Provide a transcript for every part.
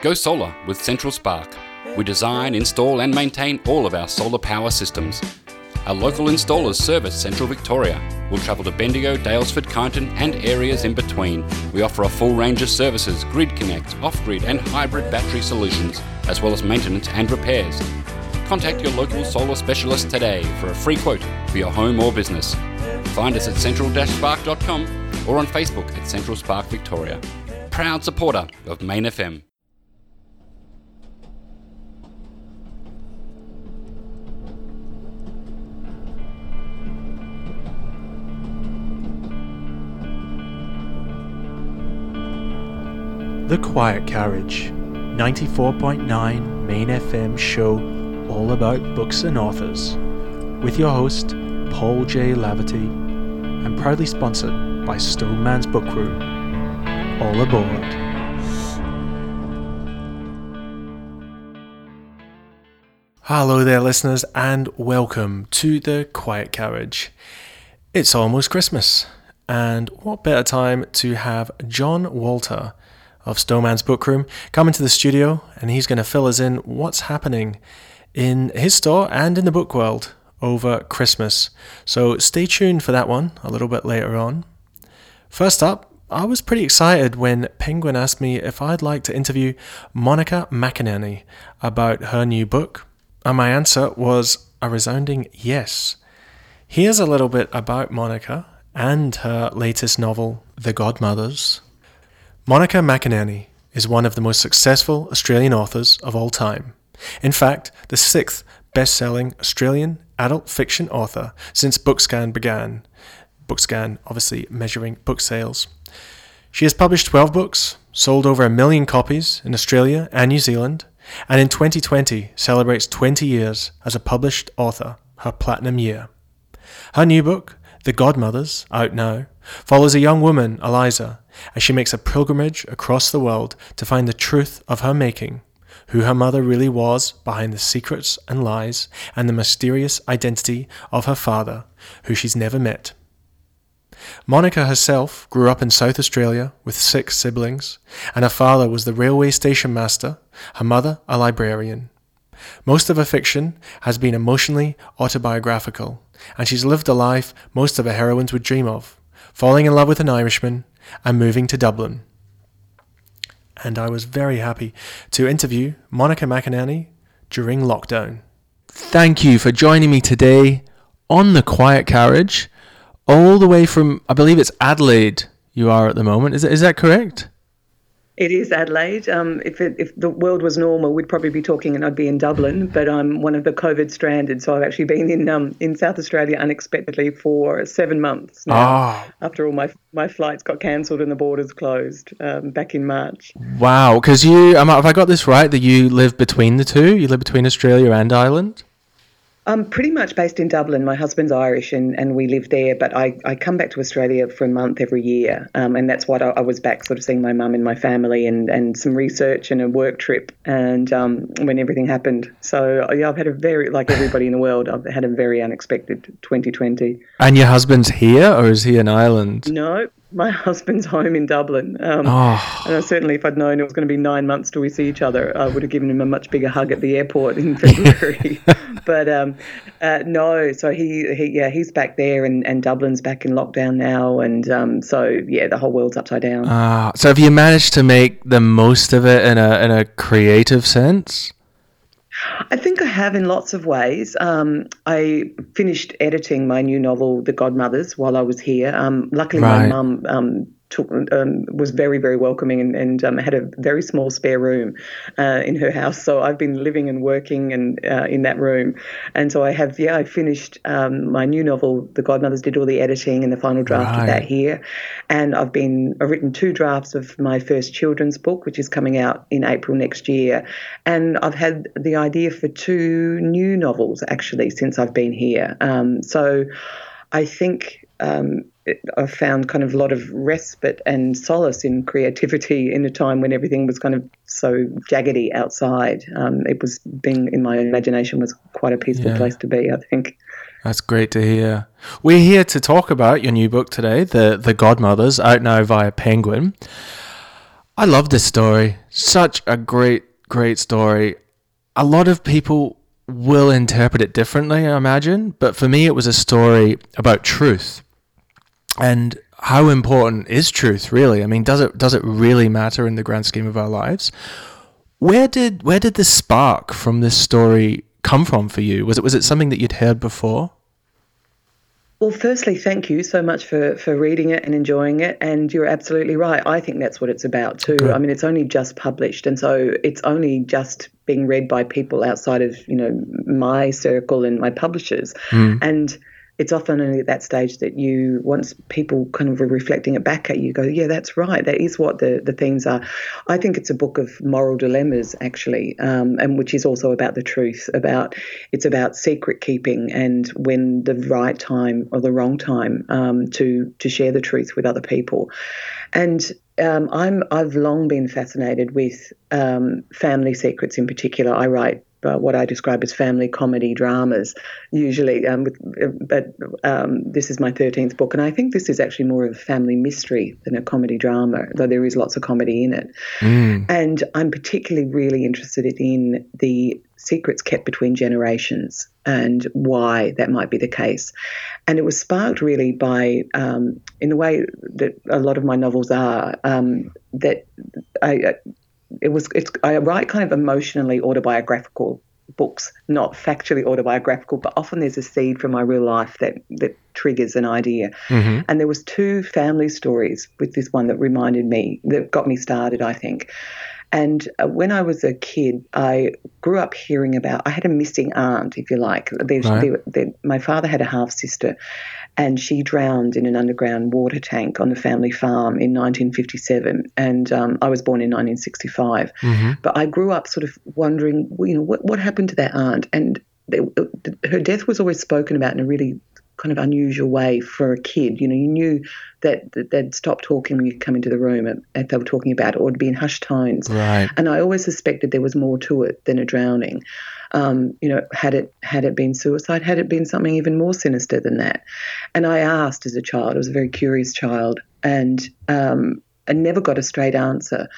Go solar with Central Spark. We design, install, and maintain all of our solar power systems. Our local installers service Central Victoria. We'll travel to Bendigo, Daylesford, Kyneton, and areas in between. We offer a full range of services grid connect, off grid, and hybrid battery solutions, as well as maintenance and repairs. Contact your local solar specialist today for a free quote for your home or business. Find us at central-spark.com or on Facebook at Central Spark Victoria. Proud supporter of Main FM. The Quiet Carriage, 94.9 Main FM show all about books and authors, with your host, Paul J. Laverty, and proudly sponsored by Stoneman's Book Room. All aboard. Hello there, listeners, and welcome to The Quiet Carriage. It's almost Christmas, and what better time to have John Walter of Stoneman's Book Room come into the studio, and he's going to fill us in what's happening in his store and in the book world over Christmas. So stay tuned for that one a little bit later on. First up, I was pretty excited when Penguin asked me if I'd like to interview Monica McInerney about her new book, and my answer was a resounding yes. Here's a little bit about Monica and her latest novel, The Godmothers. Monica McInerney is one of the most successful Australian authors of all time. In fact, the sixth best selling Australian adult fiction author since Bookscan began. Bookscan obviously measuring book sales. She has published 12 books, sold over a million copies in Australia and New Zealand, and in 2020 celebrates 20 years as a published author, her platinum year. Her new book, The Godmothers, out now, follows a young woman, Eliza, as she makes a pilgrimage across the world to find the truth of her making, who her mother really was behind the secrets and lies, and the mysterious identity of her father, who she's never met. Monica herself grew up in South Australia with six siblings, and her father was the railway station master, her mother a librarian. Most of her fiction has been emotionally autobiographical, and she's lived a life most of her heroines would dream of, falling in love with an Irishman and moving to Dublin. And I was very happy to interview Monica McInerney during lockdown. Thank you for joining me today on the Quiet Carriage, all the way from, I believe it's Adelaide you are at the moment. Is, is that correct? It is Adelaide. Um, if it, if the world was normal, we'd probably be talking, and I'd be in Dublin. But I'm one of the COVID stranded, so I've actually been in um, in South Australia unexpectedly for seven months now. Ah. After all my my flights got cancelled and the borders closed um, back in March. Wow, because you, um, have I got this right? That you live between the two? You live between Australia and Ireland? I'm pretty much based in Dublin. My husband's Irish and, and we live there, but I, I come back to Australia for a month every year. Um, and that's what I, I, was back sort of seeing my mum and my family and, and some research and a work trip and um, when everything happened. So, yeah, I've had a very, like everybody in the world, I've had a very unexpected 2020. And your husband's here or is he in Ireland? No, my husband's home in Dublin. Um, oh. And certainly, if I'd known it was going to be nine months till we see each other, I would have given him a much bigger hug at the airport in February. but um, uh, no, so he, he, yeah, he's back there, and, and Dublin's back in lockdown now, and um, so yeah, the whole world's upside down. Uh, so have you managed to make the most of it in a in a creative sense? I think I have in lots of ways. Um, I finished editing my new novel, The Godmothers, while I was here. Um, luckily, Right. my mum um, took um, was very very welcoming and, and um, had a very small spare room uh, in her house. So I've been living and working and uh, in that room, and so I have yeah I finished um, my new novel. The Godmothers did all the editing and the final draft Right. of that here, and I've been I've written two drafts of my first children's book, which is coming out in April next year, and I've had the idea for two new novels actually since I've been here. Um, so I think um, I've found kind of a lot of respite and solace in creativity in a time when everything was kind of so jaggedy outside. Um, it was being in my imagination was quite a peaceful Yeah. place to be. I think. That's great to hear. We're here to talk about your new book today, the the Godmothers, out now via Penguin. I love this story. Such a great, great story. A lot of people will interpret it differently, I imagine, but for me, it was a story about truth. And how important is truth really? I mean, does it does it really matter in the grand scheme of our lives? Where did where did the spark from this story come from for you? Was it was it something that you'd heard before? Well, firstly, thank you so much for, for reading it and enjoying it. And you're absolutely right. I think that's what it's about too. Good. I mean, it's only just published, and so it's only just being read by people outside of you know my circle and my publishers. Mm. And it's often only at that stage that you, once people kind of are reflecting it back at you, go, yeah, that's right. That is what the, the themes are. I think it's a book of moral dilemmas, actually, um, and which is also about the truth. About it's about secret keeping and when the right time or the wrong time um, to to share the truth with other people. And um, I'm I've long been fascinated with um, family secrets in particular. I write uh, what I describe as family comedy dramas, usually. Um, with, but um, this is my 13th book, and I think this is actually more of a family mystery than a comedy drama, though there is lots of comedy in it. Mm. And I'm particularly really interested in the secrets kept between generations and why that might be the case. And it was sparked really by, um, in the way that a lot of my novels are, um, that I, it was it's I write kind of emotionally autobiographical books, not factually autobiographical, but often there's a seed from my real life that that triggers an idea. Mm-hmm. And there was two family stories with this one that reminded me that got me started, I think. And uh, when I was a kid, I grew up hearing about. I had a missing aunt, if you like. Right. my father had a half sister, and she drowned in an underground water tank on the family farm in 1957. And um, I was born in 1965. Mm-hmm. But I grew up sort of wondering, you know, what, what happened to that aunt? And they, her death was always spoken about in a really kind of unusual way for a kid. You know, you knew that, that they'd stop talking when you come into the room if they were talking about it, or it'd be in hushed tones. Right. And I always suspected there was more to it than a drowning. Um, you know, had it had it been suicide, had it been something even more sinister than that? And I asked as a child. I was a very curious child, and um, I never got a straight answer.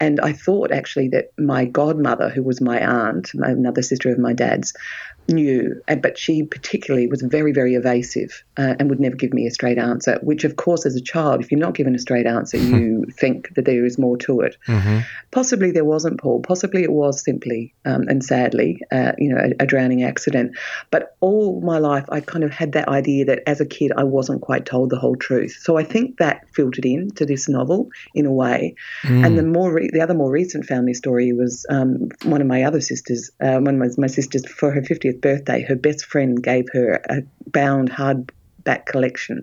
And I thought actually that my godmother, who was my aunt, another sister of my dad's, knew, but she particularly was very, very evasive uh, and would never give me a straight answer. Which, of course, as a child, if you're not given a straight answer, you think that there is more to it. Mm-hmm. Possibly there wasn't, Paul. Possibly it was simply um, and sadly, uh, you know, a, a, drowning accident. But all my life, I kind of had that idea that as a kid, I wasn't quite told the whole truth. So I think that filtered in to this novel in a way. Mm. And the more, the other more recent family story was um, one of my other sisters, uh, one of my, my sisters for her 50th birthday, her best friend gave her a bound hardback collection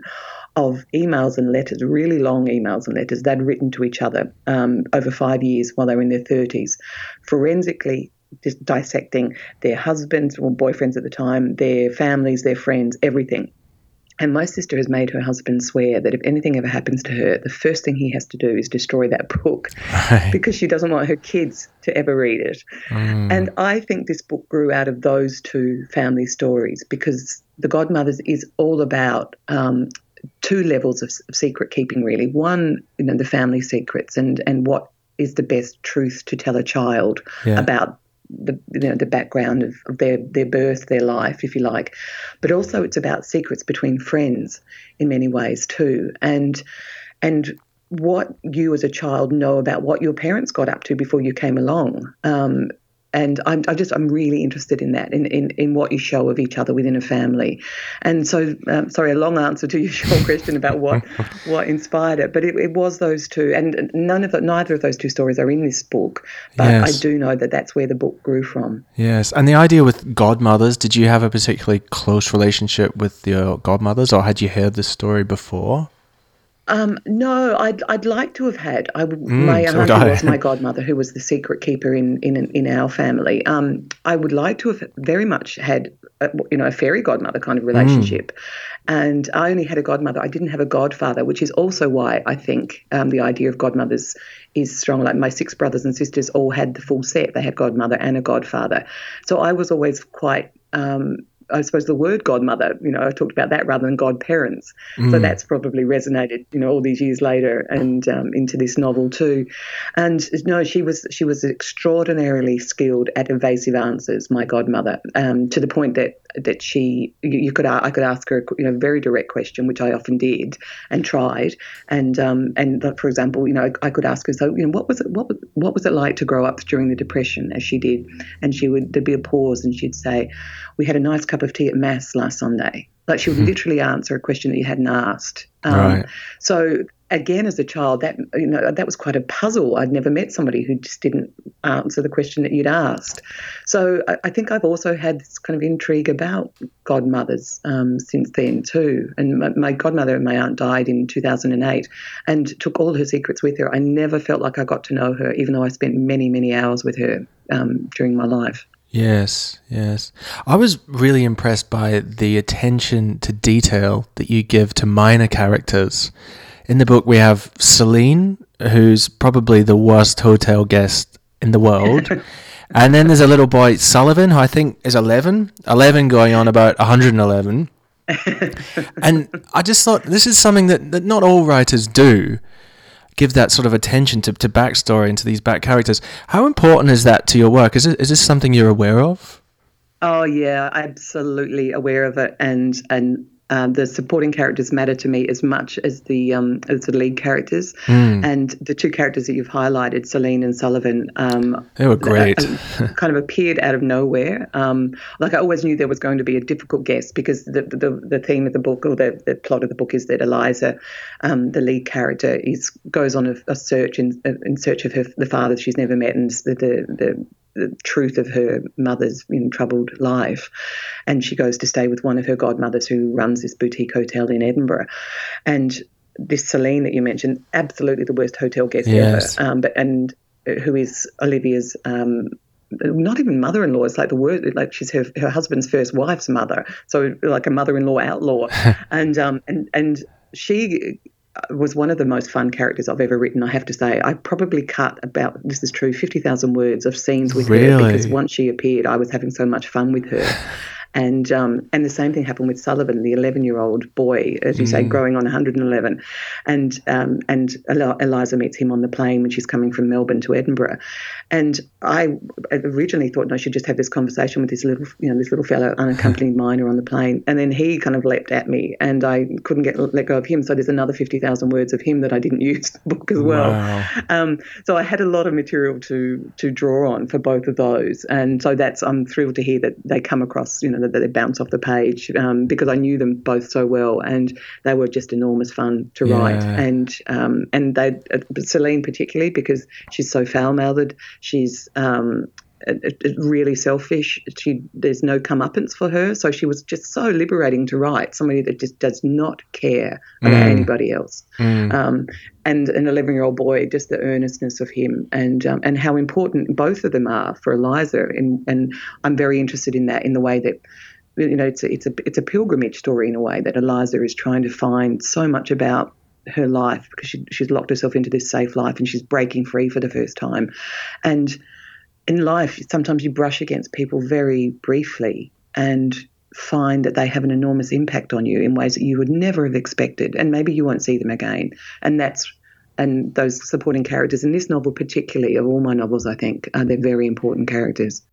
of emails and letters, really long emails and letters they'd written to each other um, over five years while they were in their 30s, forensically just dissecting their husbands or boyfriends at the time, their families, their friends, everything. And my sister has made her husband swear that if anything ever happens to her, the first thing he has to do is destroy that book right. because she doesn't want her kids to ever read it. Mm. And I think this book grew out of those two family stories because The Godmothers is all about um, two levels of, of secret keeping, really. One, you know, the family secrets and, and what is the best truth to tell a child yeah. about the you know the background of, of, their their birth, their life, if you like, but also it's about secrets between friends in many ways too, and and what you as a child know about what your parents got up to before you came along. Um, and I'm I just I'm really interested in that in, in, in what you show of each other within a family, and so um, sorry a long answer to your short question about what what inspired it, but it, it, was those two, and none of the, neither of those two stories are in this book, but yes. I do know that that's where the book grew from. Yes, and the idea with godmothers, did you have a particularly close relationship with your godmothers, or had you heard this story before? Um, no, I'd, I'd like to have had. I, mm, my so auntie was my godmother, who was the secret keeper in in, in our family. Um, I would like to have very much had, a, you know, a fairy godmother kind of mm. relationship. Mm. And I only had a godmother. I didn't have a godfather, which is also why I think um, the idea of godmothers is strong. Like my six brothers and sisters all had the full set. They had godmother and a godfather. So I was always quite um, I suppose the word godmother, you know, I talked about that rather than godparents. Mm. So that's probably resonated, you know, all these years later and um, into this novel too. And no, she was she was extraordinarily skilled at evasive answers. My godmother, um, to the point that that she you could I could ask her you know very direct question, which I often did and tried, and um, and for example, you know, I could ask her so you know what was it what what was it like to grow up during the depression as she did, and she would there'd be a pause and she'd say, we had a nice cup of tea at mass last Sunday. Like she would mm-hmm. literally answer a question that you hadn't asked. Um, right. So again, as a child, that you know that was quite a puzzle. I'd never met somebody who just didn't answer the question that you'd asked. So I, I think I've also had this kind of intrigue about godmothers um, since then too. And my, my, godmother and my aunt died in 2008, and took all her secrets with her. I never felt like I got to know her, even though I spent many many hours with her um, during my life. Yes, yes. I was really impressed by the attention to detail that you give to minor characters in the book, we have Celine, who's probably the worst hotel guest in the world. and then there's a little boy, Sullivan, who I think is 11, 11 going on about 111. and I just thought this is something that, that not all writers do give that sort of attention to, to backstory and to these back characters. How important is that to your work? Is, it, is this something you're aware of? Oh yeah, absolutely aware of it, and and um, the supporting characters matter to me as much as the um, as the lead characters. Mm. And the two characters that you've highlighted, Celine and Sullivan, um, they were great. Uh, kind of appeared out of nowhere. Um, like I always knew there was going to be a difficult guest because the the, the theme of the book or the, the plot of the book is that Eliza, um, the lead character, is goes on a, a search in, in search of her the father she's never met, and the the, the the truth of her mother's in troubled life. And she goes to stay with one of her godmothers who runs this boutique hotel in Edinburgh. And this Celine that you mentioned, absolutely the worst hotel guest yes. ever. Um, but and uh, who is Olivia's um, not even mother-in-law. It's like the word, like she's her her husband's first wife's mother, so like a mother-in-law outlaw, and um and and she was one of the most fun characters I've ever written. I have to say, I probably cut about this is true fifty thousand words of scenes with really? her because once she appeared, I was having so much fun with her. And um, and the same thing happened with Sullivan, the 11 year old boy, as you mm. say, growing on 111. And um, and Eliza meets him on the plane when she's coming from Melbourne to Edinburgh. And I originally thought, no, I should just have this conversation with this little, you know, this little fellow, unaccompanied minor on the plane. And then he kind of leapt at me, and I couldn't get let go of him. So there's another 50,000 words of him that I didn't use the book as well. Wow. Um, so I had a lot of material to to draw on for both of those. And so that's I'm thrilled to hear that they come across, you know, that, they bounce off the page um, because I knew them both so well, and they were just enormous fun to yeah. write. And um, and they, uh, Celine particularly because she's so foul mouthed She's um, really selfish. She there's no comeuppance for her, so she was just so liberating to write. Somebody that just does not care about mm. anybody else. Mm. Um, and an 11 year old boy, just the earnestness of him, and um, and how important both of them are for Eliza. And and I'm very interested in that in the way that. You know, it's a, it's a it's a pilgrimage story in a way that Eliza is trying to find so much about her life because she, she's locked herself into this safe life and she's breaking free for the first time. And in life, sometimes you brush against people very briefly and find that they have an enormous impact on you in ways that you would never have expected, and maybe you won't see them again. And that's and those supporting characters in this novel, particularly of all my novels, I think, uh, they're very important characters.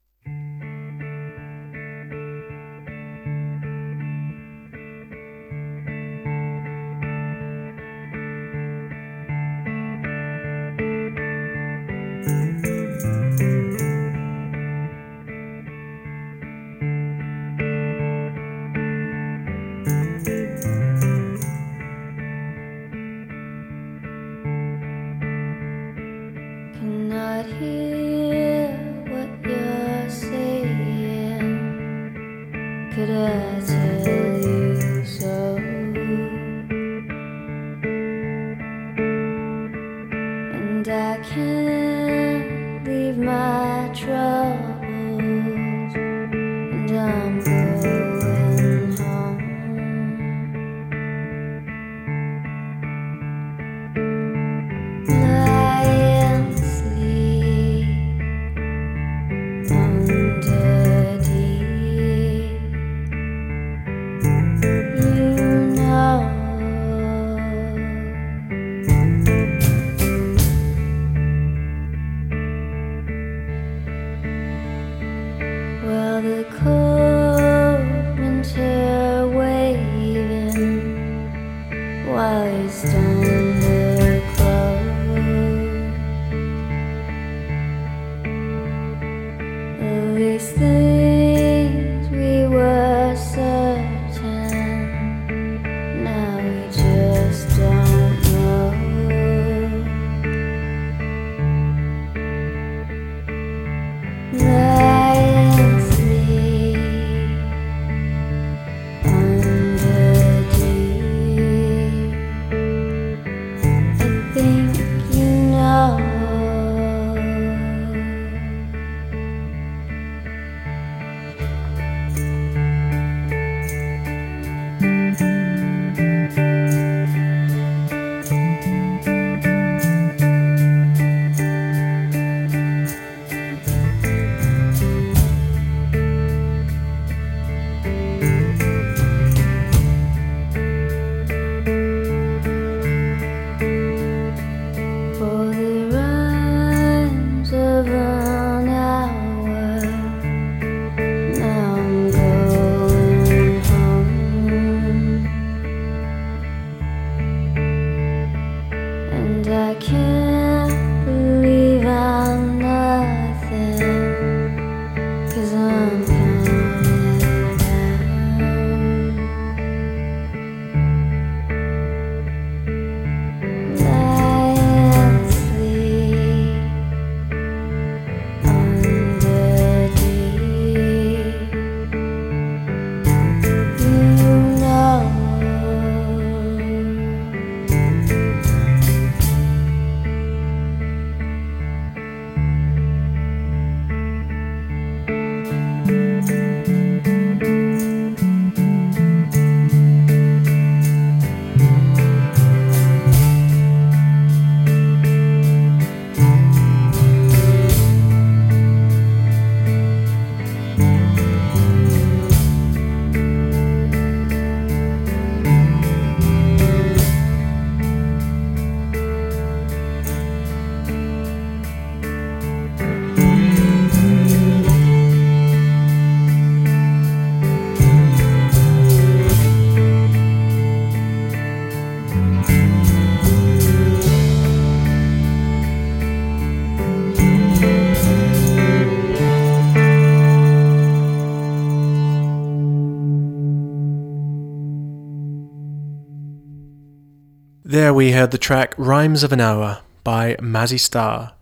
There we heard the track Rhymes of an Hour by Mazzy Star.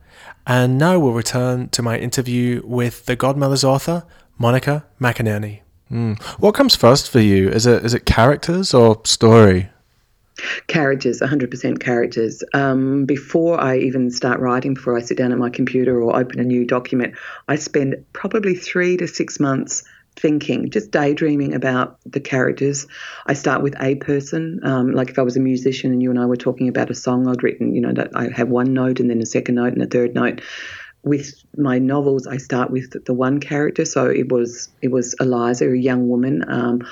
And now we'll return to my interview with the Godmother's author, Monica McInerney. Mm. What comes first for you? Is it is it characters or story? Characters, 100% characters. Um, before I even start writing, before I sit down at my computer or open a new document, I spend probably three to six months thinking, just daydreaming about the characters. I start with a person, um, like if I was a musician and you and I were talking about a song I'd written, you know, that I have one note and then a second note and a third note. With my novels, I start with the one character. So it was it was Eliza, a young woman. Um,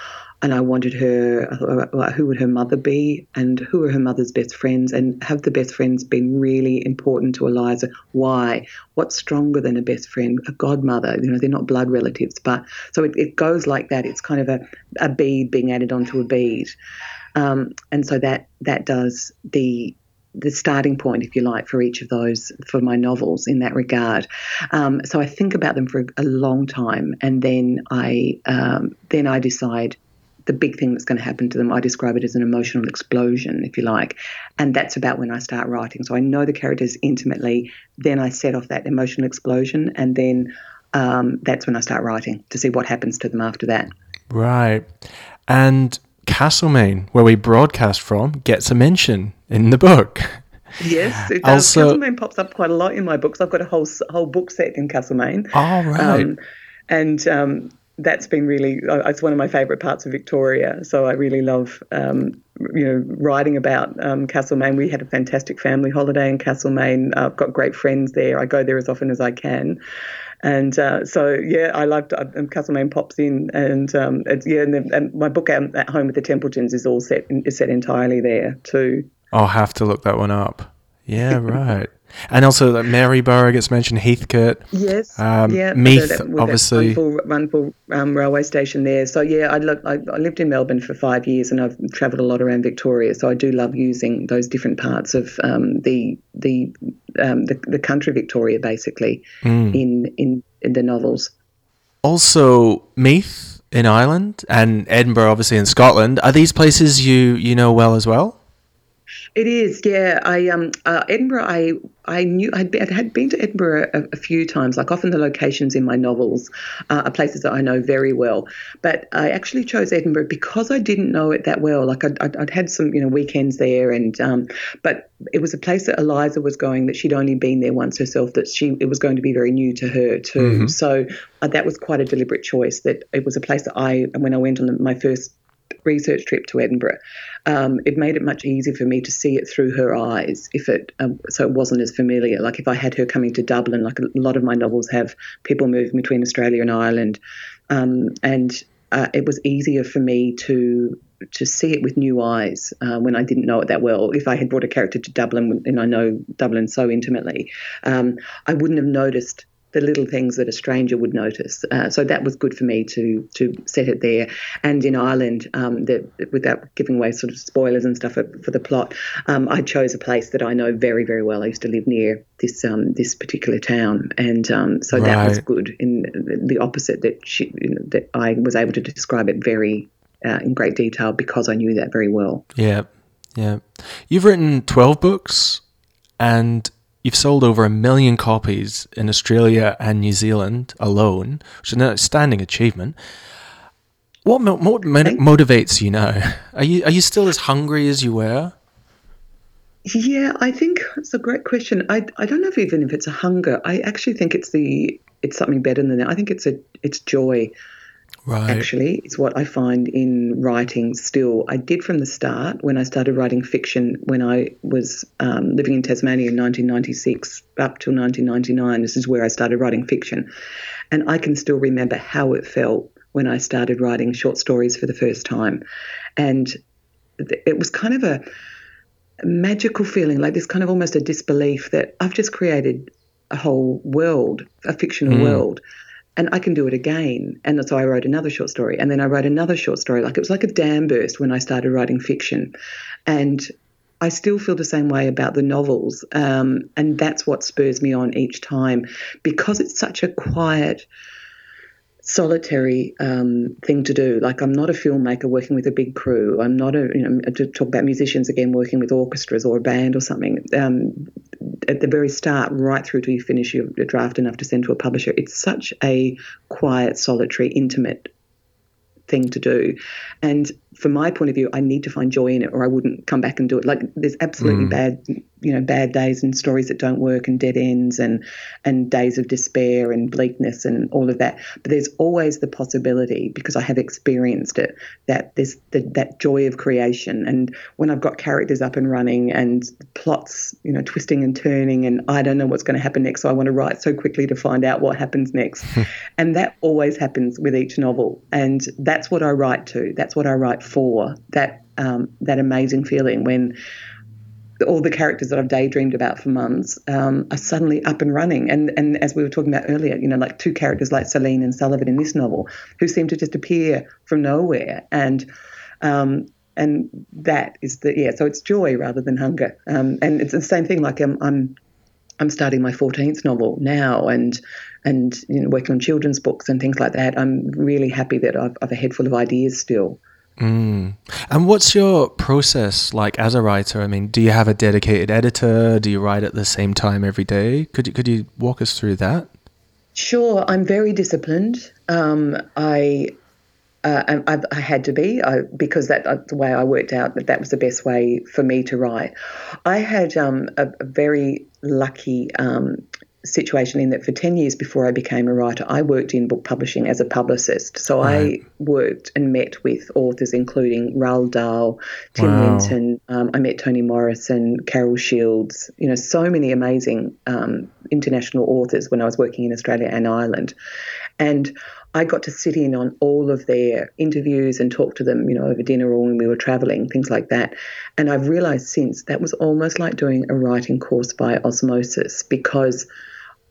and I wanted her, uh, who would her mother be, and who are her mother's best friends, and have the best friends been really important to Eliza? Why? What's stronger than a best friend? A godmother. You know, they're not blood relatives, but so it, it goes like that. It's kind of a, a bead being added onto a bead, um, and so that that does the the starting point, if you like, for each of those for my novels in that regard. Um, so I think about them for a long time, and then I um, then I decide the big thing that's going to happen to them. I describe it as an emotional explosion, if you like, and that's about when I start writing. So I know the characters intimately, then I set off that emotional explosion, and then um, that's when I start writing to see what happens to them after that. Right, and Castlemaine, where we broadcast from, gets a mention in the book. Yes, it does. Also, Castlemaine pops up quite a lot in my books. I've got a whole whole book set in Castlemaine. All right. Um, and um, that's been really it's one of my favourite parts of Victoria. So I really love um, you know writing about um, Castlemaine. We had a fantastic family holiday in Castlemaine. I've got great friends there. I go there as often as I can. And uh, so, yeah, I loved uh, Castlemaine pops in, and um, yeah, and, the, and, my book um, at home with the Templetons is all set is set entirely there too. I'll have to look that one up. Yeah, right. And also that Maryborough gets mentioned, Heathcote. Yes. Um, yeah. Meath, that- with that obviously. Wonderful, wonderful um, railway station there. So yeah, I, lo- I, I lived in Melbourne for five years, and I've travelled a lot around Victoria. So I do love using those different parts of um, the the, um, the the country Victoria, basically, Hmm. in, in in the novels. Also, Meath in Ireland and Edinburgh, obviously in Scotland. Are these places you you know well as well? It is, yeah. I um uh, Edinburgh. I I knew I'd been, I had been to Edinburgh a, a few times. Like often the locations in my novels uh, are places that I know very well. But I actually chose Edinburgh because I didn't know it that well. Like I'd, I'd, I'd had some you know weekends there, and um, but it was a place that Eliza was going that she'd only been there once herself. That she it was going to be very new to her too. So uh, that was quite a deliberate choice. That it was a place that I when I went on the, my first research trip to Edinburgh, um, it made it much easier for me to see it through her eyes. If it um, so it wasn't as familiar. Like if I had her coming to Dublin, like a lot of my novels have people moving between Australia and Ireland, um, and uh, it was easier for me to to see it with new eyes uh, when I didn't know it that well. If I had brought a character to Dublin and I know Dublin so intimately, um, I wouldn't have noticed the little things that a stranger would notice. Uh, so that was good for me to to set it there. And in Ireland, um, the, without giving away sort of spoilers and stuff for, for the plot, um, I chose a place that I know very very well. I used to live near this um, this particular town, and um, so that was good. In the opposite that she you know, that I was able to describe it very. Uh, in great detail because I knew that very well. Yeah, yeah. You've written 12 books and you've sold over a million copies in Australia and New Zealand alone, which is an outstanding achievement. What, mo- what mo- motivates you now? Are you are you still as hungry as you were? Yeah, I think it's a great question. I, I don't know if even if it's a hunger. I actually think it's the it's something better than that. I think it's a it's joy. Right. Actually, it's what I find in writing. Still, I did from the start when I started writing fiction when I was um, living in Tasmania in 1996 up till 1999. This is where I started writing fiction, and I can still remember how it felt when I started writing short stories for the first time, and th- it was kind of a magical feeling, like this kind of almost a disbelief that I've just created a whole world, a fictional world, and I can do it again. And so I wrote another short story, and then I wrote another short story. Like it was like a dam burst when I started writing fiction, and I still feel the same way about the novels, um, and that's what spurs me on each time because it's such a quiet solitary um, thing to do. Like I'm not a filmmaker working with a big crew. I'm not a you know to talk about musicians again working with orchestras or a band or something. Um, at the very start, right through till you finish your, your draft enough to send to a publisher, it's such a quiet, solitary, intimate thing to do. And from my point of view, I need to find joy in it, or I wouldn't come back and do it. Like there's absolutely mm. bad, you know, bad days and stories that don't work, and dead ends, and and days of despair and bleakness and all of that. But there's always the possibility, because I have experienced it, that there's the, that joy of creation. And when I've got characters up and running and plots, you know, twisting and turning, and I don't know what's going to happen next, so I want to write so quickly to find out what happens next. and that always happens with each novel, and that's what I write to. That's what I write for. For that um, that amazing feeling when all the characters that I've daydreamed about for months um, are suddenly up and running. And and as we were talking about earlier, you know, like two characters like Celine and Sullivan in this novel, who seem to just appear from nowhere, and um, and that is the yeah. So it's joy rather than hunger. Um, and it's the same thing. Like I'm I'm I'm starting my 14th novel now, and and you know working on children's books and things like that. I'm really happy that I've, I've a head full of ideas still. And what's your process like as a writer? I mean, do you have a dedicated editor? Do you write at the same time every day? Could you, could you walk us through that? Sure, I'm very disciplined. Um, I, uh, I I had to be I, because that uh, the way I worked out that that was the best way for me to write. I had um, a, a very lucky um, situation in that for 10 years before I became a writer, I worked in book publishing as a publicist. So I worked and met with authors including Roald Dahl, Tim Wow. Winton, um, I met Toni Morrison, Carol Shields, you know, so many amazing um, international authors when I was working in Australia and Ireland. And I got to sit in on all of their interviews and talk to them, you know, over dinner or when we were traveling, things like that. And I've realized since that was almost like doing a writing course by osmosis because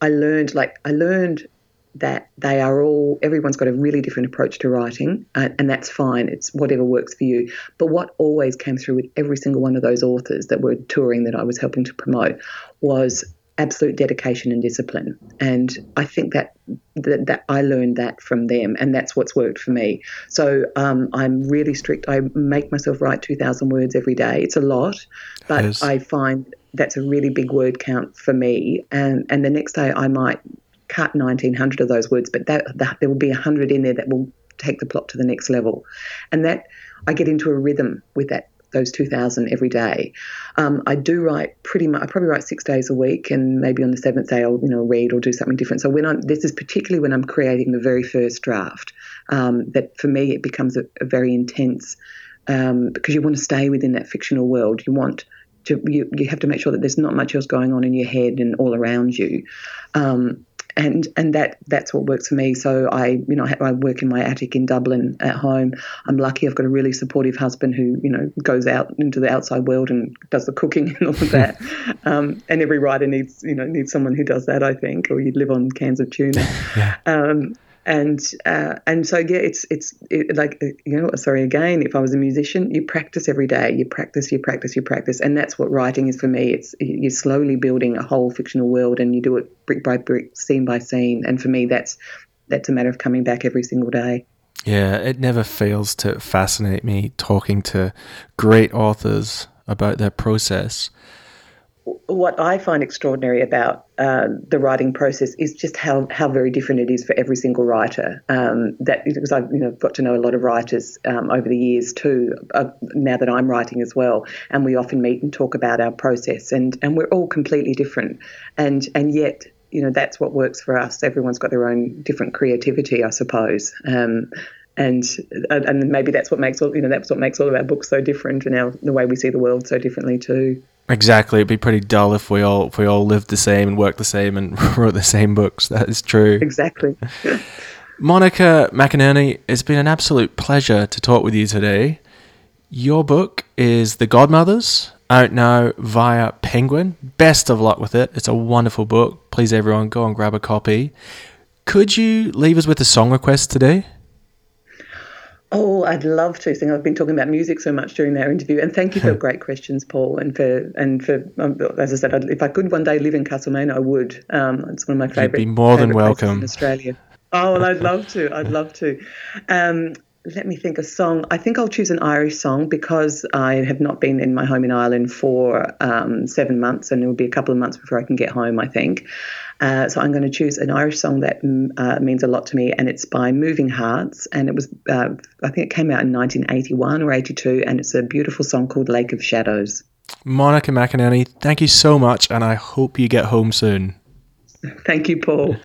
I learned, like, I learned that they are all everyone's got a really different approach to writing uh, and that's fine. It's whatever works for you. But what always came through with every single one of those authors that were touring that I was helping to promote was absolute dedication and discipline. And I think that that, that I learned that from them and that's what's worked for me. So um, I'm really strict. I make myself write 2000 words every day. It's a lot but. I find that's a really big word count for me and and the next day I might cut 1900 of those words, but that, that there will be 100 in there that will take the plot to the next level. And that I get into a rhythm with that those 2000 every day. Um, I do write pretty much, I probably write six days a week and maybe on the seventh day I'll, you know, read or do something different. So when I'm, this is particularly when I'm creating the very first draft, um, that for me it becomes a, a very intense, um, because you want to stay within that fictional world. You want to, you, you have to make sure that there's not much else going on in your head and all around you. Um, and and that that's what works for me. So I you know I, I work in my attic in Dublin at home. I'm lucky I've got a really supportive husband who you know goes out into the outside world and does the cooking and all of that. um, and every writer needs you know needs someone who does that I think, or you'd live on cans of tuna. Um, and uh, and so yeah, it's it's it, like you know sorry again. If I was a musician, you practice every day. You practice, you practice, you practice, and that's what writing is for me. It's you're slowly building a whole fictional world, and you do it brick by brick, scene by scene. And for me, that's that's a matter of coming back every single day. Yeah, it never fails to fascinate me talking to great authors about their process. What I find extraordinary about uh, the writing process is just how, how very different it is for every single writer. Um, that because I've you know got to know a lot of writers um, over the years too. Uh, now that I'm writing as well, and we often meet and talk about our process, and and we're all completely different, and and yet you know that's what works for us. Everyone's got their own different creativity, I suppose. Um, and and maybe that's what makes all you know that's what makes all of our books so different, and our the way we see the world so differently too. Exactly, it'd be pretty dull if we all if we all lived the same and worked the same and wrote the same books. That is true. Exactly. Monica McInerney, it's been an absolute pleasure to talk with you today. Your book is The Godmothers, out now via Penguin. Best of luck with it. It's a wonderful book. Please, everyone, go and grab a copy. Could you leave us with a song request today? Oh, I'd love to. Sing. I've been talking about music so much during our interview, and thank you for great questions, Paul, and for and for um, as I said, I'd, if I could one day live in Castlemaine, I would. Um, it's one of my favourite. be more than welcome. in Australia. Oh, well, I'd love to. I'd love to. Um, let me think a song. I think I'll choose an Irish song because I have not been in my home in Ireland for um, seven months, and it will be a couple of months before I can get home. I think. Uh, so I'm going to choose an Irish song that mm, uh, means a lot to me, and it's by Moving Hearts, and it was uh, I think it came out in 1981 or 82, and it's a beautiful song called Lake of Shadows. Monica McInerney, thank you so much, and I hope you get home soon. Thank you, Paul.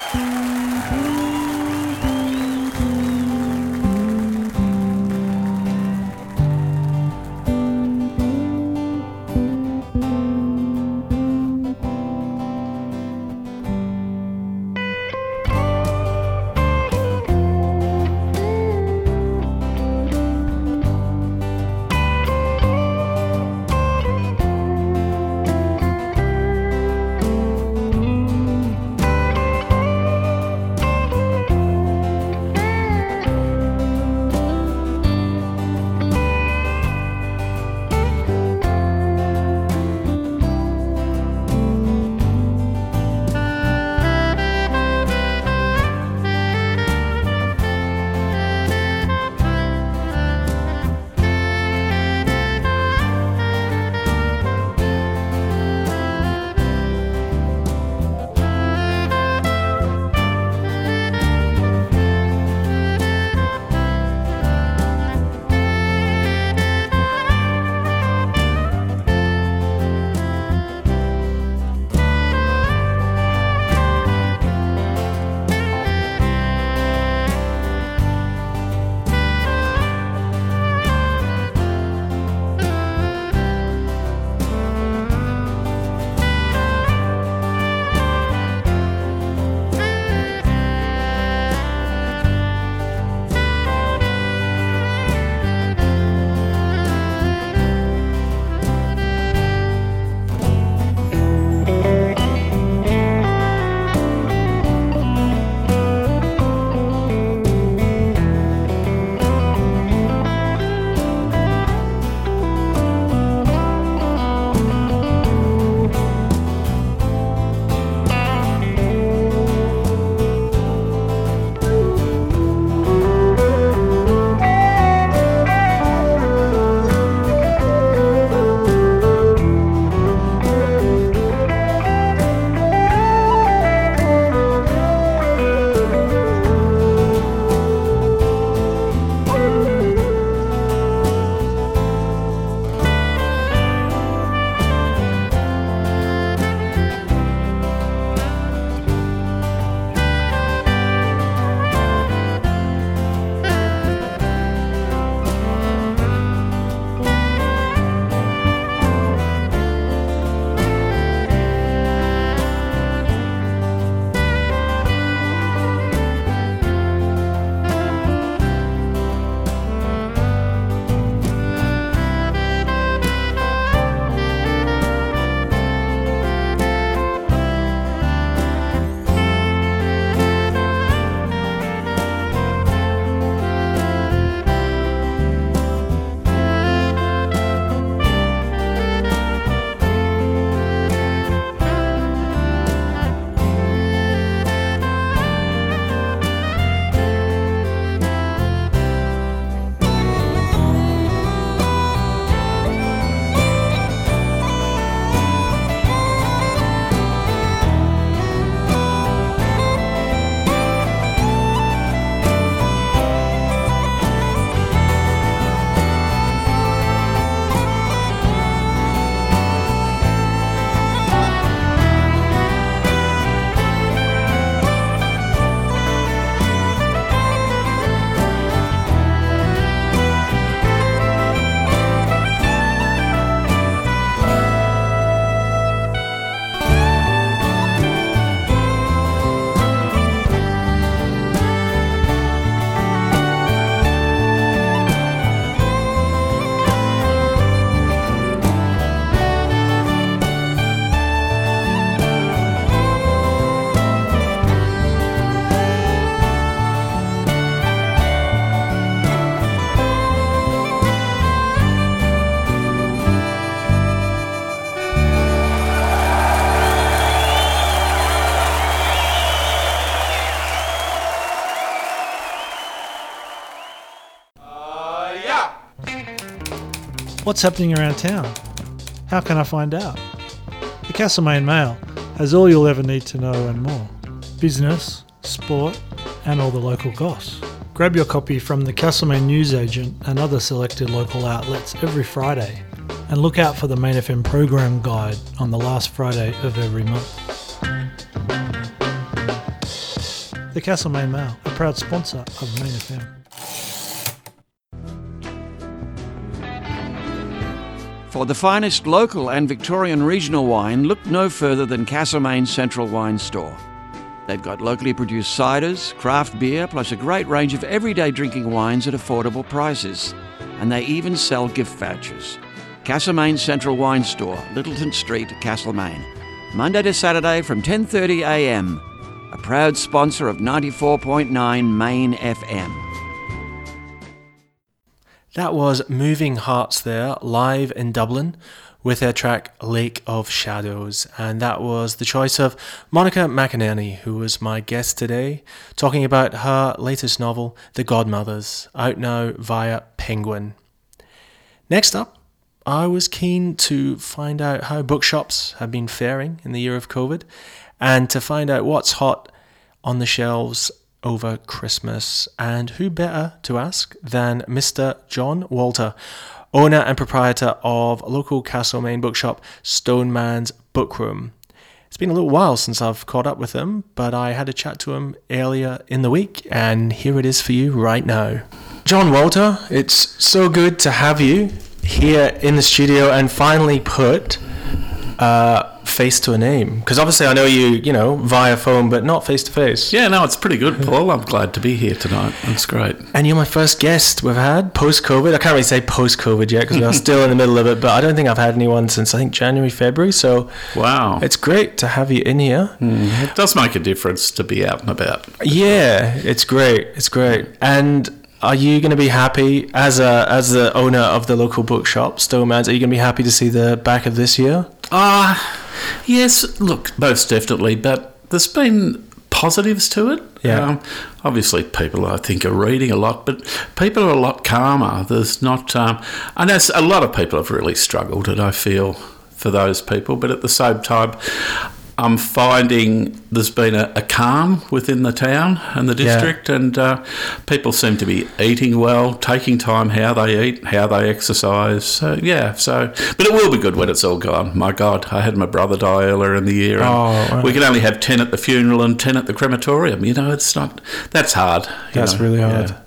What's happening around town? How can I find out? The Castlemaine Mail has all you'll ever need to know and more business, sport, and all the local goss. Grab your copy from the Castlemaine newsagent and other selected local outlets every Friday. And look out for the Main FM program guide on the last Friday of every month. The Castlemaine Mail, a proud sponsor of Main FM. For the finest local and Victorian regional wine, look no further than Castlemaine Central Wine Store. They've got locally produced ciders, craft beer, plus a great range of everyday drinking wines at affordable prices. And they even sell gift vouchers. Castlemaine Central Wine Store, Lyttleton Street, Castlemaine. Monday to Saturday from 10:30 a.m. A proud sponsor of 94.9 Main FM. That was Moving Hearts there, live in Dublin, with their track Lake of Shadows. And that was the choice of Monica McInerney, who was my guest today, talking about her latest novel, The Godmothers, out now via Penguin. Next up, I was keen to find out how bookshops have been faring in the year of COVID and to find out what's hot on the shelves over Christmas. And who better to ask than Mr. John Walter, owner and proprietor of local Castlemaine bookshop Stoneman's Bookroom. It's been a little while since I've caught up with him, but I had a chat to him earlier in the week, and here it is for you right now. John Walter, it's so good to have you here in the studio and finally put uh, face to a name. Because obviously I know you, you know, via phone, but not face to face. Yeah, no, it's pretty good, Paul. I'm glad to be here tonight. That's great. And you're my first guest we've had post COVID. I can't really say post COVID yet because we're still in the middle of it, but I don't think I've had anyone since I think January, February. So Wow. it's great to have you in here. it does make a difference to be out and about. Yeah, it's great. It's great. And are you going to be happy as a as the owner of the local bookshop, Stoneman's? Are you going to be happy to see the back of this year? Ah, yes, look, most definitely, but there's been positives to it. Yeah. Um, obviously, people I think are reading a lot, but people are a lot calmer. There's not, um, and as a lot of people have really struggled, and I feel for those people, but at the same time. I'm finding there's been a, a calm within the town and the Yeah. district, and uh, people seem to be eating well, taking time how they eat, how they exercise. So yeah, so but it will be good when it's all gone. My God, I had my brother die earlier in the year, and Oh, wow. we can only have ten at the funeral and ten at the crematorium. You know, it's not. That's hard. That's know, really hard. yeah.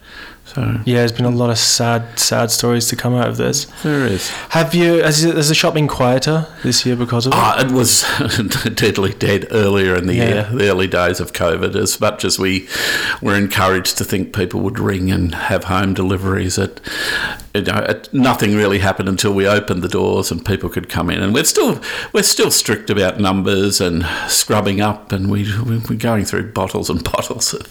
So Yeah, there's been a lot of sad, sad stories to come out of this. there is. Have you? Has, has the shop been quieter this year because of it? Ah, it was deadly dead earlier in the Yeah. year, the early days of COVID. As much as we were encouraged to think people would ring and have home deliveries, it, you know, it, nothing really happened until we opened the doors and people could come in. And we're still we're still strict about numbers and scrubbing up, and we we're going through bottles and bottles of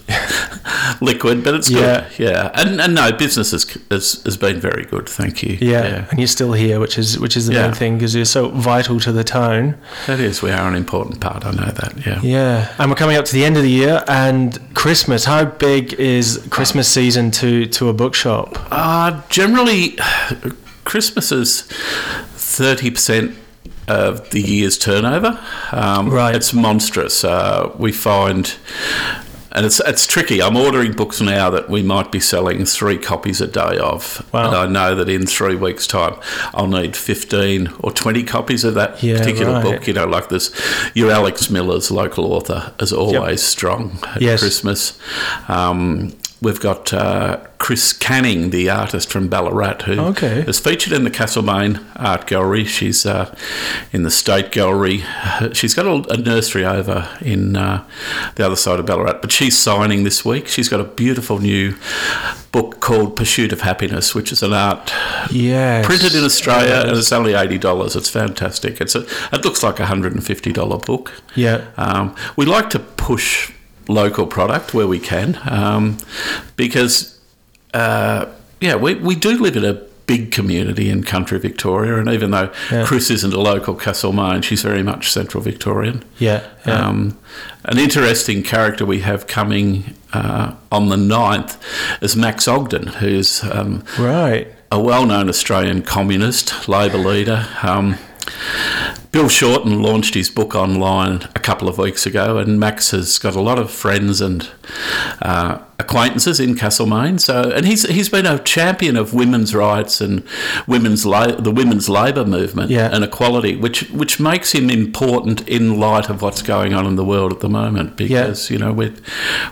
liquid, but it's Yeah. good. Yeah, and, and no, business has, has has been very good. Thank you. yeah, and you're still here, which is which is the Yeah. main thing because you're so vital to the tone. that is. We are an important part. I know that. Yeah. Yeah, and we're coming up to the end of the year and Christmas. How big is Christmas season to to a bookshop? Uh, generally, Christmas is thirty percent of the year's turnover. Um, Right. It's monstrous. Uh, we find. And it's it's tricky. I'm ordering books now that we might be selling three copies a day of, Wow. and I know that in three weeks' time I'll need fifteen or twenty copies of that Yeah, particular right. book. You know, like this, your Alex Miller's local author is always strong at Yes. Christmas. Um, we've got uh, Chris Canning, the artist from Ballarat, who Okay. is featured in the Castlemaine Art Gallery. She's uh, in the State Gallery. She's got a, a nursery over in uh, the other side of Ballarat, but she's signing this week. She's got a beautiful new book called Pursuit of Happiness, which is an art Yeah, printed in Australia, and it's only eighty dollars. It's fantastic. It's a. It looks like a hundred and fifty dollar book. Yeah. Um, we like to push local product where we can um, because, uh, yeah, we, we do live in a big community in country Victoria, and even though Yeah. Chris isn't a local Castlemaine, she's very much Central Victorian. Yeah, yeah. Um, an interesting character we have coming uh, on the 9th is Max Ogden, who's um, right. a well-known Australian communist, Labor leader. Um, Bill Shorten launched his book online a couple of weeks ago, and Max has got a lot of friends and uh, acquaintances in Castlemaine. So, and he's he's been a champion of women's rights and women's la- the women's labour movement Yeah. and equality, which which makes him important in light of what's going on in the world at the moment. Because you know we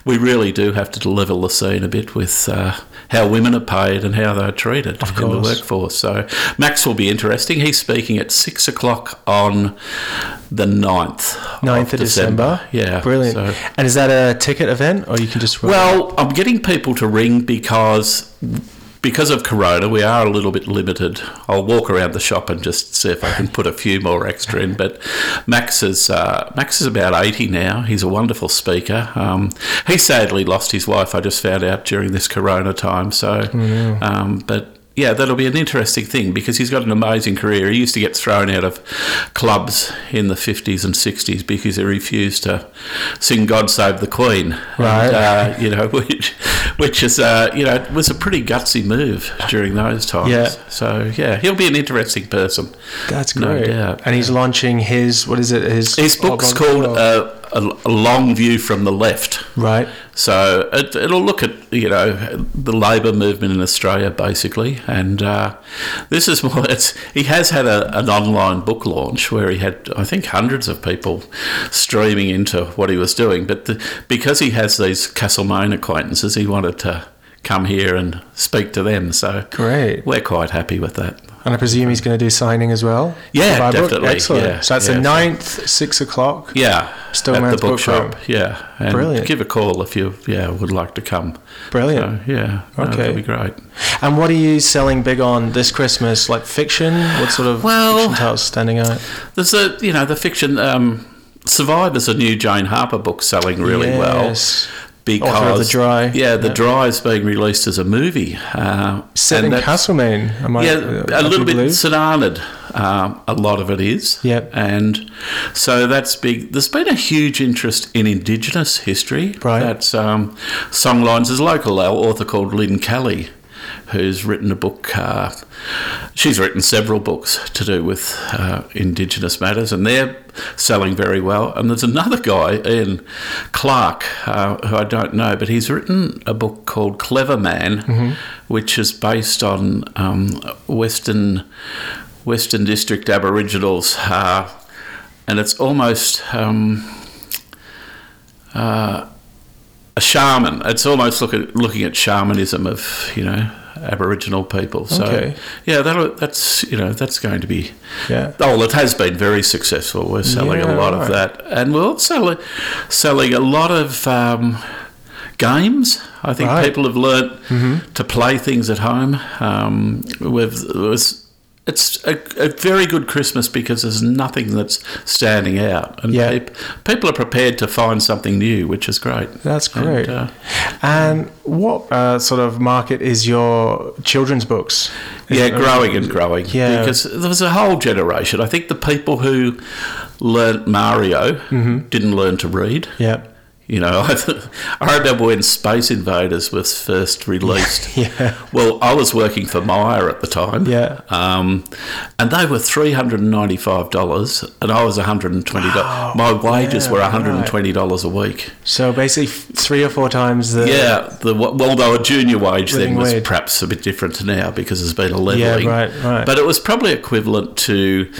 we really do have to level the scene a bit with. Uh, how women are paid and how they're treated in the workforce. So Max will be interesting. He's speaking at six o'clock on the 9th, 9th of December. Yeah, Brilliant. so- And is that a ticket event or you can just well, I'm getting people to ring because because of Corona, we are a little bit limited. I'll walk around the shop and just see if I can put a few more extra in. But Max is uh, Max is about eighty now. He's a wonderful speaker. Um, he sadly lost his wife. I just found out during this Corona time. So, um, but. Yeah, that'll be an interesting thing because he's got an amazing career. He used to get thrown out of clubs in the 50s and 60s because he refused to sing God Save the Queen. Right. And, uh, you know, which, which is, uh, you know, was a pretty gutsy move during those times. Yeah. So, yeah, he'll be an interesting person. That's great. no doubt. And he's launching his, what is it? His, His book's called uh, a, a Long View from the Left. Right. So it, it'll look at you know the labour movement in Australia basically, and uh, this is more. It's he has had a, an online book launch where he had I think hundreds of people streaming into what he was doing, but the, because he has these Castlemaine acquaintances, he wanted to come here and speak to them. So Great. we're quite happy with that. And I presume he's going to do signing as well? Yeah, definitely, Excellent. yeah, so that's yeah. the 9th, 6 o'clock. Yeah, at the Book bookshop. Yeah, and Brilliant. give a call if you yeah would like to come. Brilliant. So, yeah, no, Okay. that'd be great. And what are you selling big on this Christmas? Like fiction? What sort of Well- fiction titles standing out? There's a you know the fiction um, Survivor's a new Jane Harper book selling really well Yes. Because of The Dry. Yeah, the Yeah. Dry is being released as a movie. Uh, Set in Castlemaine. Am I, yeah, uh, a little bit believe? Um, a lot of it is. Yep. And so that's big. There's been a huge interest in Indigenous history. Right. That's um, songlines. There's a local author called Lynne Kelly who's written a book. Uh, she's written several books to do with uh, Indigenous matters, and they're selling very well. And there's another guy, Ian Clark, uh, who I don't know, but he's written a book called Clever Man, which is based on um, Western Western District Aboriginals, uh, and it's almost. Um, uh, a shaman. It's almost look at, looking at shamanism of you know Aboriginal people. So Okay. yeah, that that's you know that's going to be. Yeah. Oh, well, it has been very successful. We're selling Yeah, a lot right. of that, and we're also selling a lot of um, games. I think Right. people have learnt to play things at home. Um, was. It's a, a very good Christmas because there's nothing that's standing out, and Yeah. peop- people are prepared to find something new, which is great. That's great. And, uh, And what uh, sort of market is your children's books? Is yeah, growing and growing. Yeah. Because there was a whole generation. I think the people who learnt Mario didn't learn to read. Yeah. You know, I, I remember when Space Invaders was first released. Yeah. Well, I was working for Myer at the time. Yeah. Um, and they were three hundred and ninety-five dollars, and I was one hundred and twenty dollars. My wages yeah, were one hundred and twenty dollars a week. So basically, three or four times the. Yeah, the well, though a junior wage then was wage. perhaps a bit different to now because there's been a levelling. Yeah. Right, right. But it was probably equivalent to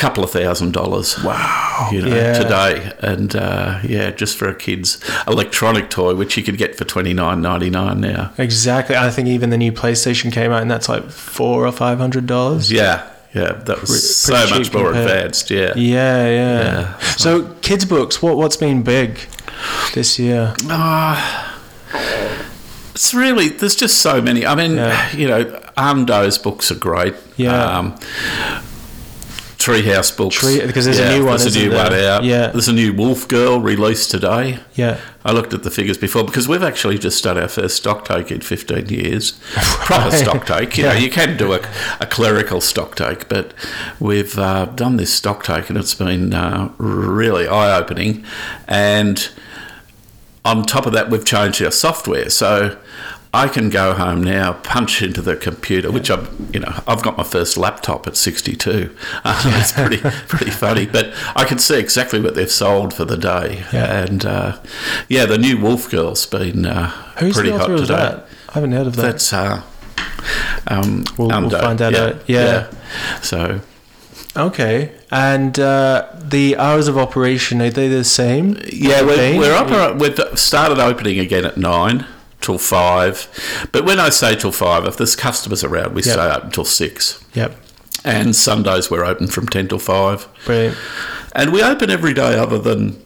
couple of thousand dollars. Wow, you know, Yeah. today, and uh, yeah, just for a kid's electronic toy, which you could get for twenty nine ninety nine now. Exactly. I think even the new PlayStation came out, and that's like four or five hundred dollars. Yeah, yeah, that was Pre- so pretty much more compared- advanced. Yeah. Yeah, yeah. Yeah. So, kids' books. What what's been big this year? Ah, it's really there's just so many. I mean, Yeah. you know, Anh Do's books are great. Yeah. Um, Treehouse books. Tree- because there's a new one, There's a new one out. Yeah. There's a new Wolf Girl released today. Yeah. I looked at the figures before because we've actually just done our first stock take in 15 years. Proper stock take. You know, Yeah. you can do a, a clerical stock take, but we've uh, done this stock take and it's been uh, really eye opening. And on top of that, we've changed our software. So I can go home now, punch into the computer, which I'm, you know, I've got my first laptop at 62. Uh, it's pretty, pretty funny, but I can see exactly what they've sold for the day. Yeah. And uh, yeah, the new Wolf Girl's been uh, Who's pretty hot today. that? I haven't heard of that. That's uh, um, We'll- we'll find out, Yeah, uh, yeah. So okay. And uh, the hours of operation are they the same? yeah, we're, we're opera- we've started opening again at nine till five. But when I say till five, if there's customers around, we Yep. stay open till six. Yep. And Sundays we're open from ten till five. Brilliant. And we open every day other than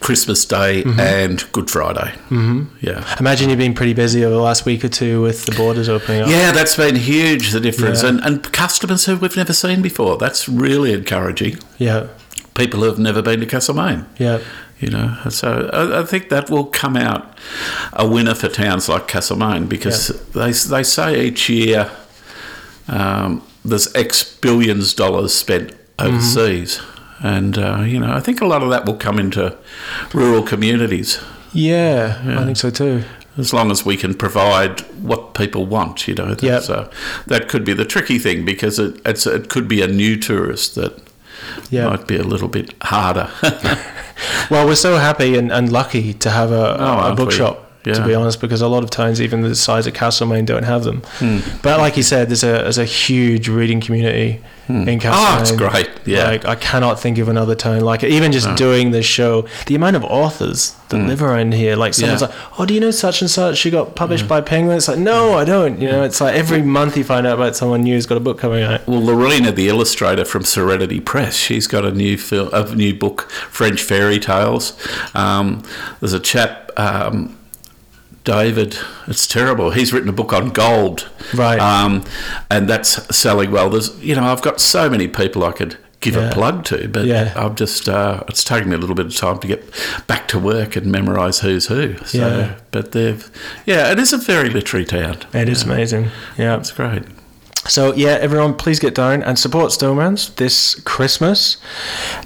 Christmas Day and Good Friday. Mm-hmm. Yeah. Imagine you've been pretty busy over the last week or two with the borders opening up. Yeah, that's been huge, the difference. Yeah. And, and customers who we've never seen before. That's really encouraging. Yeah. People who have never been to Castlemaine. Yeah. You know, so I, I think that will come out a winner for towns like Castlemaine because they, they say each year um, there's X billions dollars spent overseas. And, uh, you know, I think a lot of that will come into rural communities Yeah, I think so too. as long as we can provide what people want, you know. Yep. So that could be the tricky thing because it, it's, it could be a new tourist that Yeah. might be a little bit harder. Well, we're so happy and, and lucky to have a, Oh, a aren't bookshop. To be honest, because a lot of towns, even the size of Castlemaine, don't have them. Hmm. But like you said, there's a there's a huge reading community in Castlemaine. Oh, it's great. Yeah. like I cannot think of another town like it. Even just doing this show, the amount of authors that live around here. Like someone's Hmm. Yeah. like, "Oh, do you know such and such? She got published by Penguin." It's like, no, I don't. You know, it's like every month you find out about someone new who's got a book coming out. Well, Lorena, the illustrator from Serenity Press, she's got a new film, a new book, French Fairy Tales. Um, there's a chap, um, David. It's terrible. He's written a book on gold, Right. Um, and that's selling well. There's, you know, I've got so many people I could give Yeah. a plug to, but Yeah. I'm just, uh, it's taking me a little bit of time to get back to work and memorise who's who. So, Yeah. but they've, yeah, it is a very literary town. It is amazing. Yeah. It's great. So yeah, everyone, please get down and support Stoneman's this Christmas,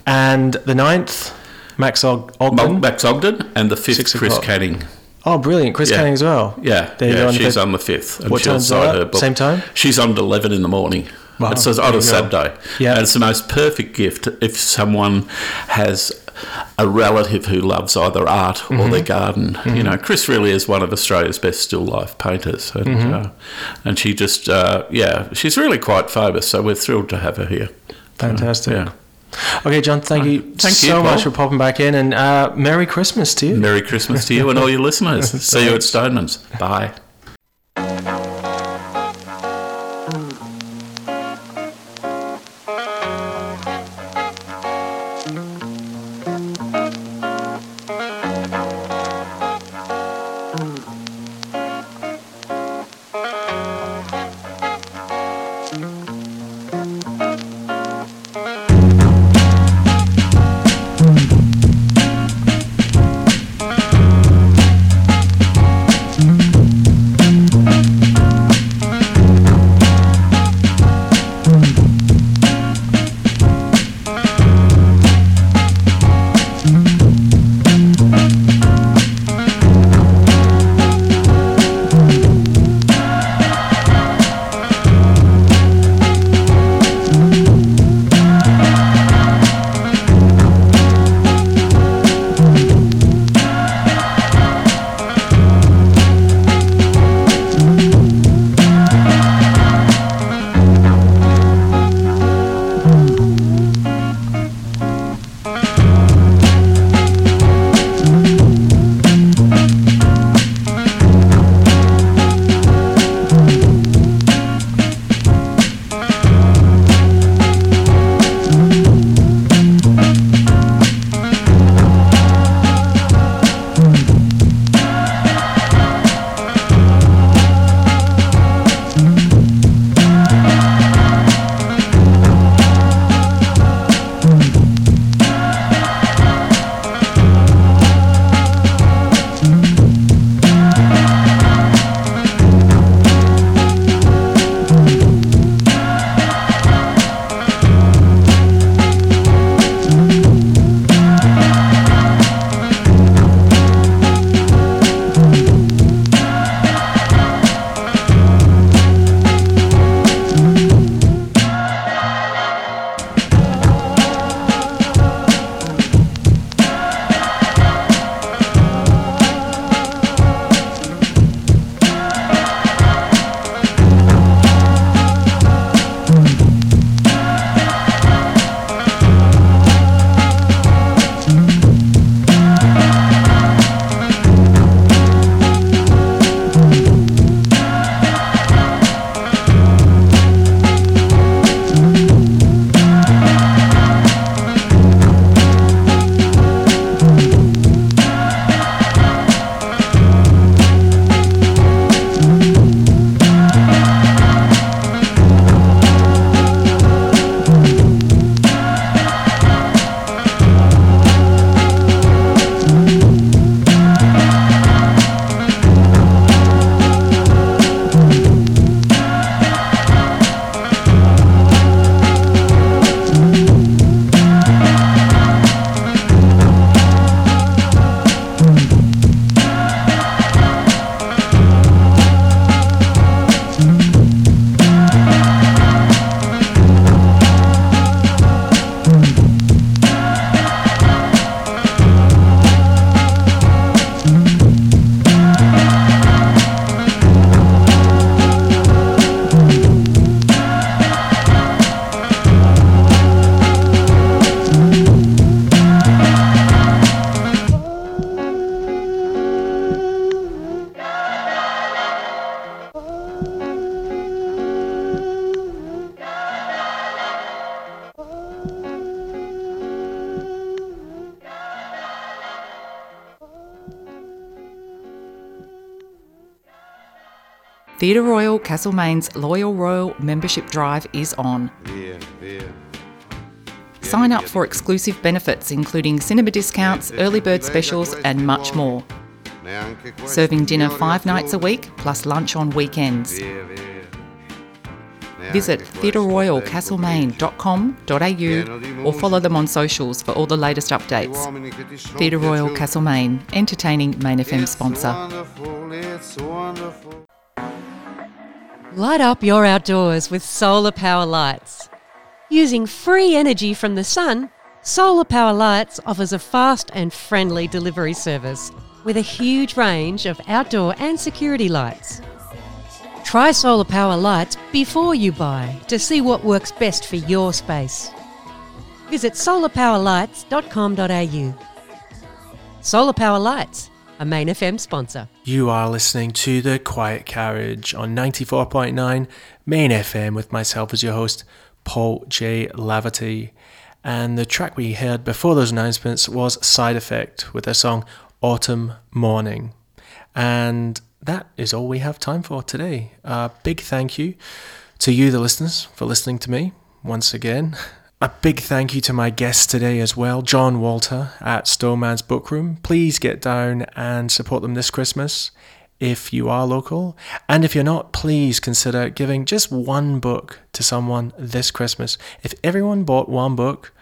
and the 9th, Max Og- Ogden. Max Ogden and the fifth, Chris. Canning. Oh, brilliant! Chris Yeah. Canning as well. Yeah, There you yeah the she's fifth. on the fifth. And What time's that? her book. Same time? She's on at 11 in the morning. Wow, It's on a. Saturday. Yeah. And it's the most perfect gift if someone has a relative who loves either art Mm-hmm. or their garden. You know, Chris really is one of Australia's best still life painters. And, Mm-hmm. uh, and she just, uh, yeah, she's really quite famous. So we're thrilled to have her here. Fantastic. Yeah. Okay, John, thank you Thank you, so much for popping back in, and uh, Merry Christmas to you. Merry Christmas to you and all your listeners. See you at Stoneman's. Bye. Theatre Royal Castlemaine's Loyal Royal membership drive is on. Sign up for exclusive benefits including cinema discounts, early bird specials, and much more. Serving dinner five nights a week plus lunch on weekends. Visit theatreroyalcastlemaine.com.au or follow them on socials for all the latest updates. Theatre Royal Castlemaine, entertaining Main FM sponsor. Light up your outdoors with solar power lights. Using free energy from the sun, Solar Power Lights offers a fast and friendly delivery service with a huge range of outdoor and security lights. Try solar power lights before you buy to see what works best for your space. Visit solarpowerlights.com.au. Solar Power Lights, a main FM sponsor. You are listening to The Quiet Carriage on 94.9 Main FM with myself as your host, Paul J. Laverty. And the track we heard before those announcements was Side Effect with their song Autumn Morning. And that is all we have time for today. A big thank you to you, the listeners, for listening to me once again. A big thank you to my guest today as well, John Walter at Stoneman's Book Room. Please get down and support them this Christmas if you are local. And if you're not, please consider giving just one book to someone this Christmas. If everyone bought one book,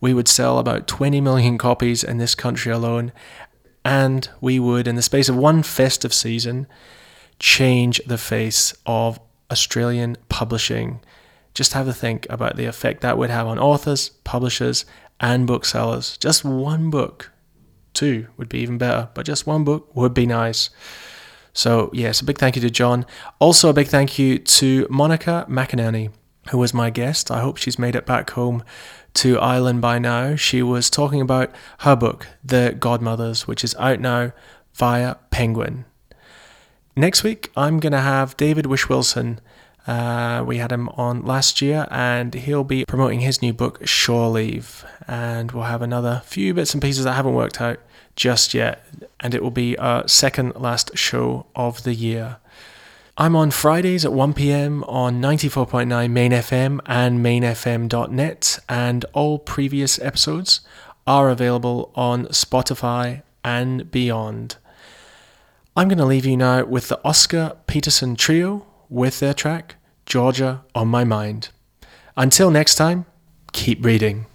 we would sell about 20 million copies in this country alone. And we would, in the space of one festive season, change the face of Australian publishing. Just have a think about the effect that would have on authors, publishers, and booksellers. Just one book. Two would be even better, but just one book would be nice. So, yes, a big thank you to John. Also, a big thank you to Monica McInerney, who was my guest. I hope she's made it back home to Ireland by now. She was talking about her book, The Godmothers, which is out now via Penguin. Next week, I'm going to have David Whish-Wilson. Uh, we had him on last year, and he'll be promoting his new book, Shore Leave. And we'll have another few bits and pieces that haven't worked out just yet, and it will be our second last show of the year. I'm on Fridays at 1pm on 94.9 Main FM and mainfm.net, and all previous episodes are available on Spotify and beyond. I'm going to leave you now with the Oscar Peterson Trio with their track Georgia on My Mind. Until next time, keep reading.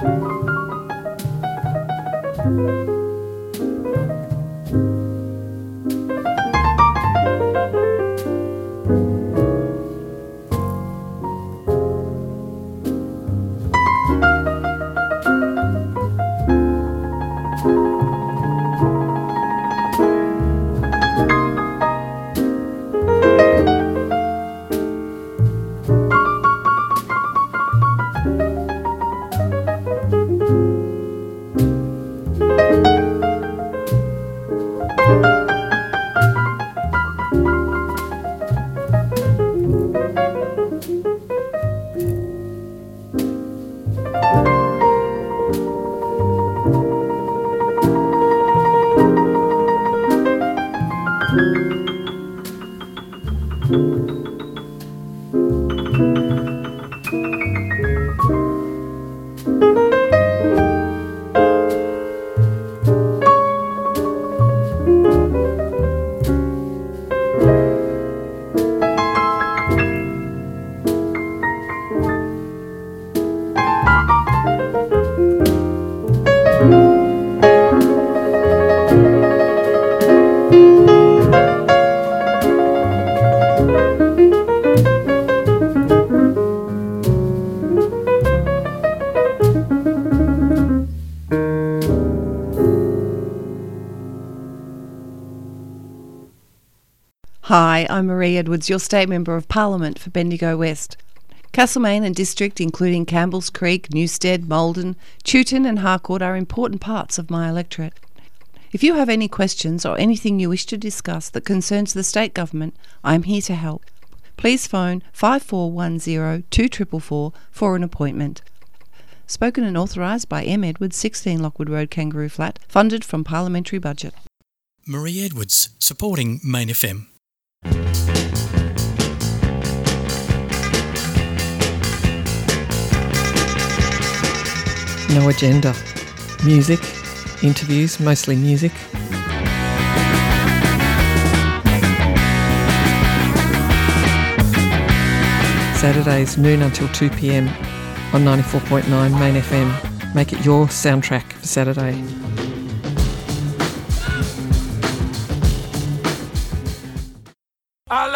Thank you. I'm Maree Edwards, your State Member of Parliament for Bendigo West. Castlemaine and district, including Campbell's Creek, Newstead, Maldon, Chewton, and Harcourt, are important parts of my electorate. If you have any questions or anything you wish to discuss that concerns the state government, I am here to help. Please phone 5410 2444 for an appointment. Spoken and authorised by M. Edwards, 16 Lockwood Road, Kangaroo Flat, funded from parliamentary budget. Maree Edwards, supporting Main FM. No agenda. Music, interviews, mostly music. Saturdays, noon until 2 pm on 94.9 Main FM. Make it your soundtrack for Saturday.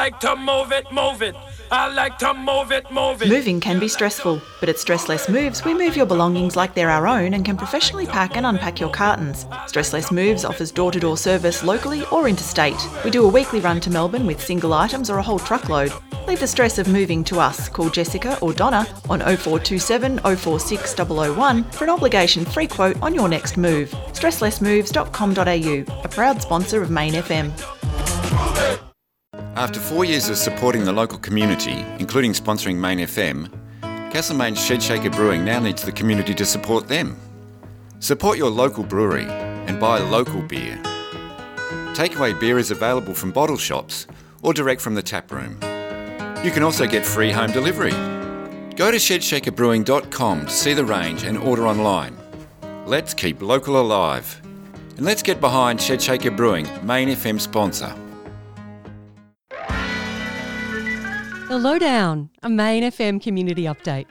Like to move it, move it. I like to move it, move it. Moving can be stressful, but at Stressless Moves, we move your belongings like they're our own and can professionally pack and unpack your cartons. Stressless Moves offers door to door service locally or interstate. We do a weekly run to Melbourne with single items or a whole truckload. Leave the stress of moving to us. Call Jessica or Donna on 0427 046 001 for an obligation free quote on your next move. Stresslessmoves.com.au, a proud sponsor of Main FM. After four years of supporting the local community, including sponsoring Main FM, Castlemaine's Shedshaker Brewing now needs the community to support them. Support your local brewery and buy local beer. Takeaway beer is available from bottle shops or direct from the tap room. You can also get free home delivery. Go to shedshakerbrewing.com to see the range and order online. Let's keep local alive. And let's get behind Shedshaker Brewing, Main FM sponsor. The Lowdown, a Main FM community update.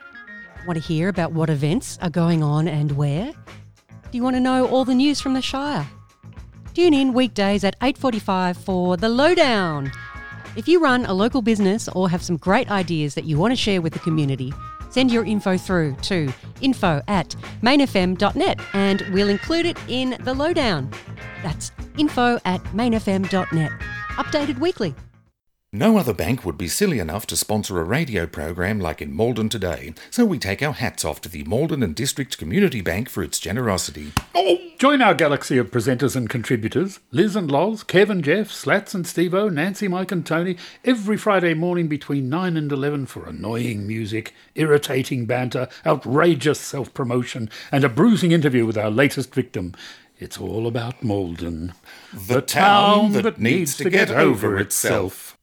Want to hear about what events are going on and where? Do you want to know all the news from the Shire? Tune in weekdays at 8:45 for The Lowdown. If you run a local business or have some great ideas that you want to share with the community, send your info through to info at mainfm.net and we'll include it in The Lowdown. That's info at mainfm.net. Updated weekly. No other bank would be silly enough to sponsor a radio program like in Maldon today, so we take our hats off to the Maldon and District Community Bank for its generosity. Oh, join our galaxy of presenters and contributors Liz and Loz, Kevin, Jeff, Slats and Stevo, Nancy, Mike and Tony every Friday morning between 9 and 11 for annoying music, irritating banter, outrageous self promotion, and a bruising interview with our latest victim. It's all about Maldon. The town that needs to get over itself.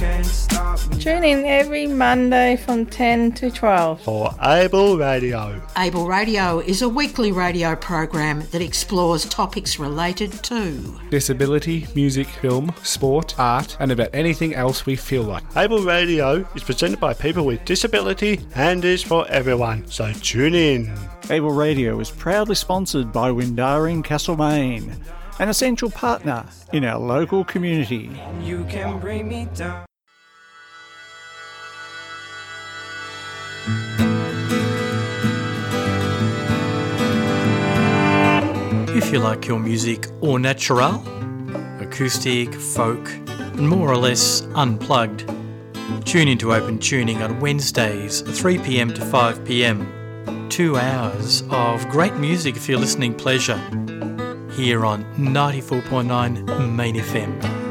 Tune in every Monday from 10 to 12 for Able Radio. Able Radio is a weekly radio program that explores topics related to disability, music, film, sport, art, and about anything else we feel like. Able Radio is presented by people with disability and is for everyone, so tune in. Able Radio is proudly sponsored by Windarring Castlemaine, an essential partner in our local community. If you like your music au natural, acoustic, folk, and more or less unplugged, tune into Open Tuning on Wednesdays, 3pm to 5pm. Two hours of great music for your listening pleasure here on 94.9 Main FM.